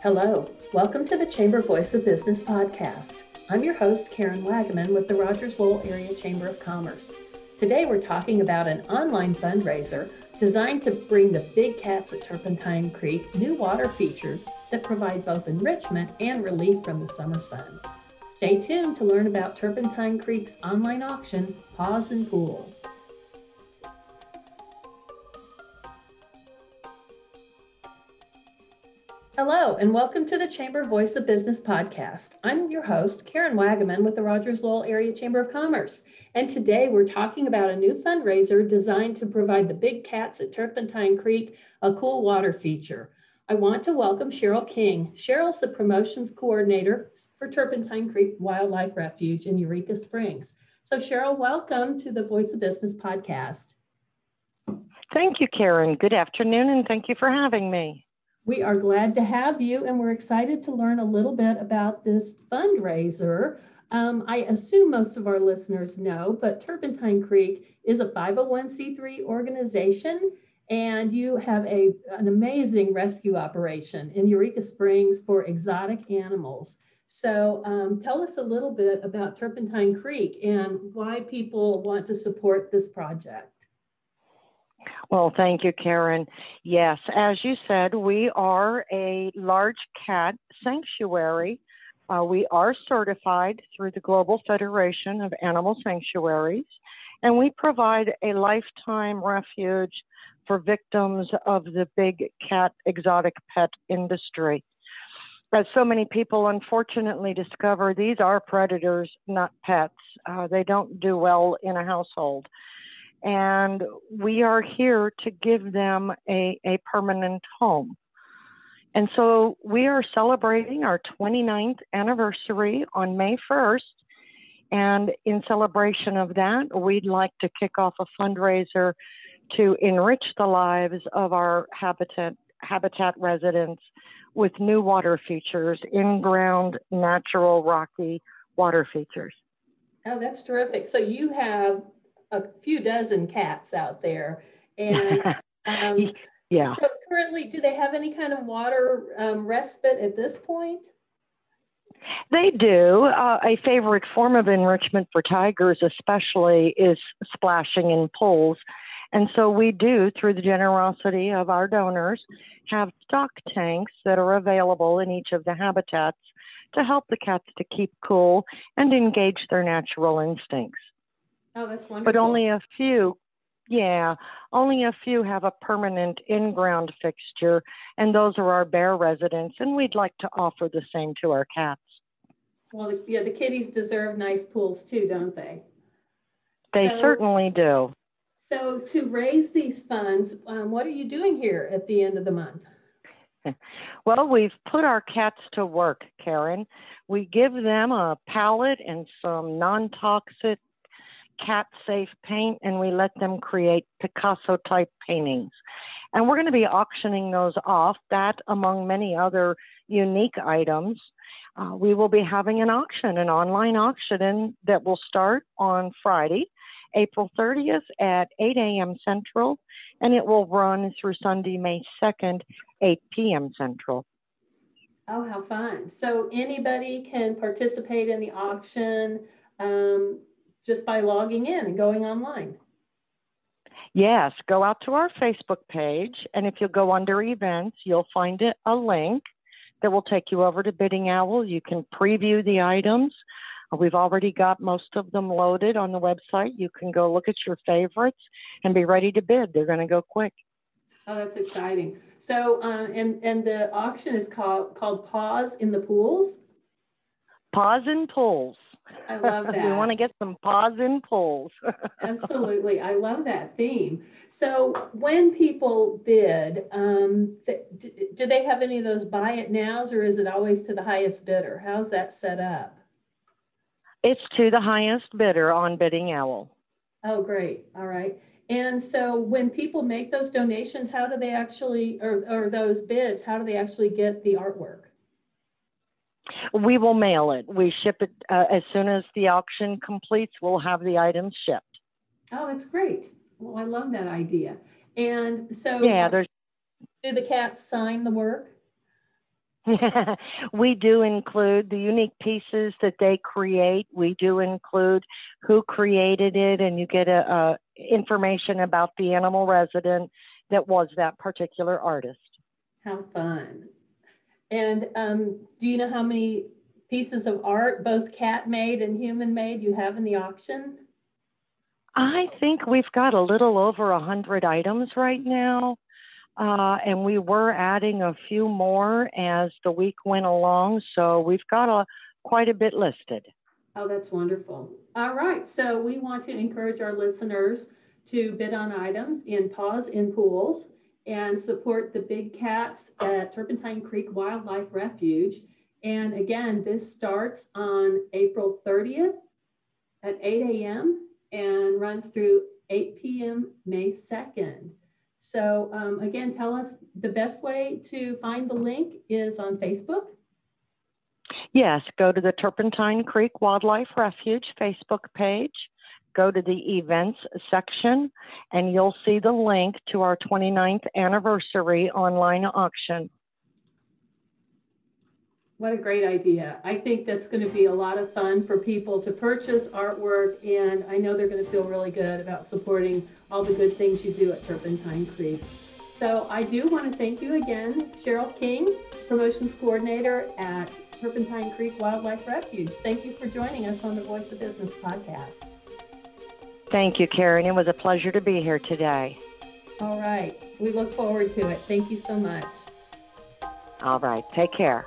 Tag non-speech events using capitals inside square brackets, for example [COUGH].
Hello, welcome to the Chamber Voice of Business podcast. I'm your host, Karen Wagaman with the Rogers Lowell Area Chamber of Commerce. Today we're talking about an online fundraiser designed to bring the big cats at Turpentine Creek new water features that provide both enrichment and relief from the summer sun. Stay tuned to learn about Turpentine Creek's online auction, Paws and Pools. Hello, and welcome to the Chamber Voice of Business podcast. I'm your host, Karen Wagaman with the Rogers Lowell Area Chamber of Commerce. And today we're talking about a new fundraiser designed to provide the big cats at Turpentine Creek a cool water feature. I want to welcome Cheryl King. Cheryl's the promotions coordinator for Turpentine Creek Wildlife Refuge in Eureka Springs. So, Cheryl, welcome to the Voice of Business podcast. Thank you, Karen. Good afternoon, and thank you for having me. We are glad to have you, and we're excited to learn a little bit about this fundraiser. Um, I assume most of our listeners know, but Turpentine Creek is a 501c3 organization, and you have a, an amazing rescue operation in Eureka Springs for exotic animals. So, um, tell us a little bit about Turpentine Creek and why people want to support this project. Well, thank you, Karen. Yes, as you said, we are a large cat sanctuary. Uh, we are certified through the Global Federation of Animal Sanctuaries, and we provide a lifetime refuge for victims of the big cat exotic pet industry. As so many people unfortunately discover, these are predators, not pets. Uh, they don't do well in a household and we are here to give them a, a permanent home. And so we are celebrating our 29th anniversary on May 1st. And in celebration of that, we'd like to kick off a fundraiser to enrich the lives of our habitat, habitat residents with new water features, in ground, natural, rocky water features. Oh, that's terrific. So you have a few dozen cats out there. And [LAUGHS] um, yeah. So currently, do they have any kind of water um, respite at this point? They do. Uh, a favorite form of enrichment for tigers, especially, is splashing in pools. And so we do, through the generosity of our donors, have stock tanks that are available in each of the habitats to help the cats to keep cool and engage their natural instincts. Oh, that's wonderful. But only a few, yeah, only a few have a permanent in ground fixture, and those are our bear residents, and we'd like to offer the same to our cats. Well, yeah, the kitties deserve nice pools too, don't they? They so, certainly do. So, to raise these funds, um, what are you doing here at the end of the month? [LAUGHS] Well, we've put our cats to work, Karen. We give them a pallet and some non toxic cat safe paint and we let them create Picasso type paintings. And we're going to be auctioning those off, that among many other unique items. Uh, we will be having an auction, an online auction that will start on Friday, April 30th at 8 a.m. Central, and it will run through Sunday, May 2nd, 8 p.m. Central. Oh, how fun. So anybody can participate in the auction. Um, just by logging in and going online. Yes, go out to our Facebook page, and if you go under events, you'll find it, a link that will take you over to Bidding Owl. You can preview the items. We've already got most of them loaded on the website. You can go look at your favorites and be ready to bid. They're going to go quick. Oh, that's exciting. So, uh, and and the auction is called called Paws in the Pools. Paws in Pools. I love [LAUGHS] that. we want to get some paws and pulls. [LAUGHS] Absolutely. I love that theme. So when people bid, um, th- do they have any of those buy it nows or is it always to the highest bidder? How's that set up? It's to the highest bidder on Bidding Owl. Oh, great. All right. And so when people make those donations, how do they actually, or, or those bids, how do they actually get the artwork? We will mail it. We ship it uh, as soon as the auction completes. We'll have the items shipped. Oh, that's great. Well, I love that idea. And so, yeah, there's. Do the cats sign the work? [LAUGHS] we do include the unique pieces that they create. We do include who created it, and you get a, a information about the animal resident that was that particular artist. How fun! And um, do you know how many pieces of art, both cat made and human made, you have in the auction? I think we've got a little over a hundred items right now. Uh, and we were adding a few more as the week went along. So we've got a quite a bit listed. Oh, that's wonderful. All right. So we want to encourage our listeners to bid on items in Paws in Pools and support the big cats at Turpentine Creek Wildlife Refuge. And again, this starts on April 30th at 8 a.m. and runs through 8 p.m. May 2nd. So um, again, tell us the best way to find the link is on Facebook. Yes, go to the Turpentine Creek Wildlife Refuge Facebook page, go to the events section, and you'll see the link to our 29th anniversary online auction. What a great idea. I think that's going to be a lot of fun for people to purchase artwork, and I know they're going to feel really good about supporting all the good things you do at Turpentine Creek. So I do want to thank you again, Cheryl King, Promotions Coordinator at Turpentine Creek Wildlife Refuge. Thank you for joining us on the Voice of Business podcast. Thank you, Karen. It was a pleasure to be here today. All right. We look forward to it. Thank you so much. All right. Take care.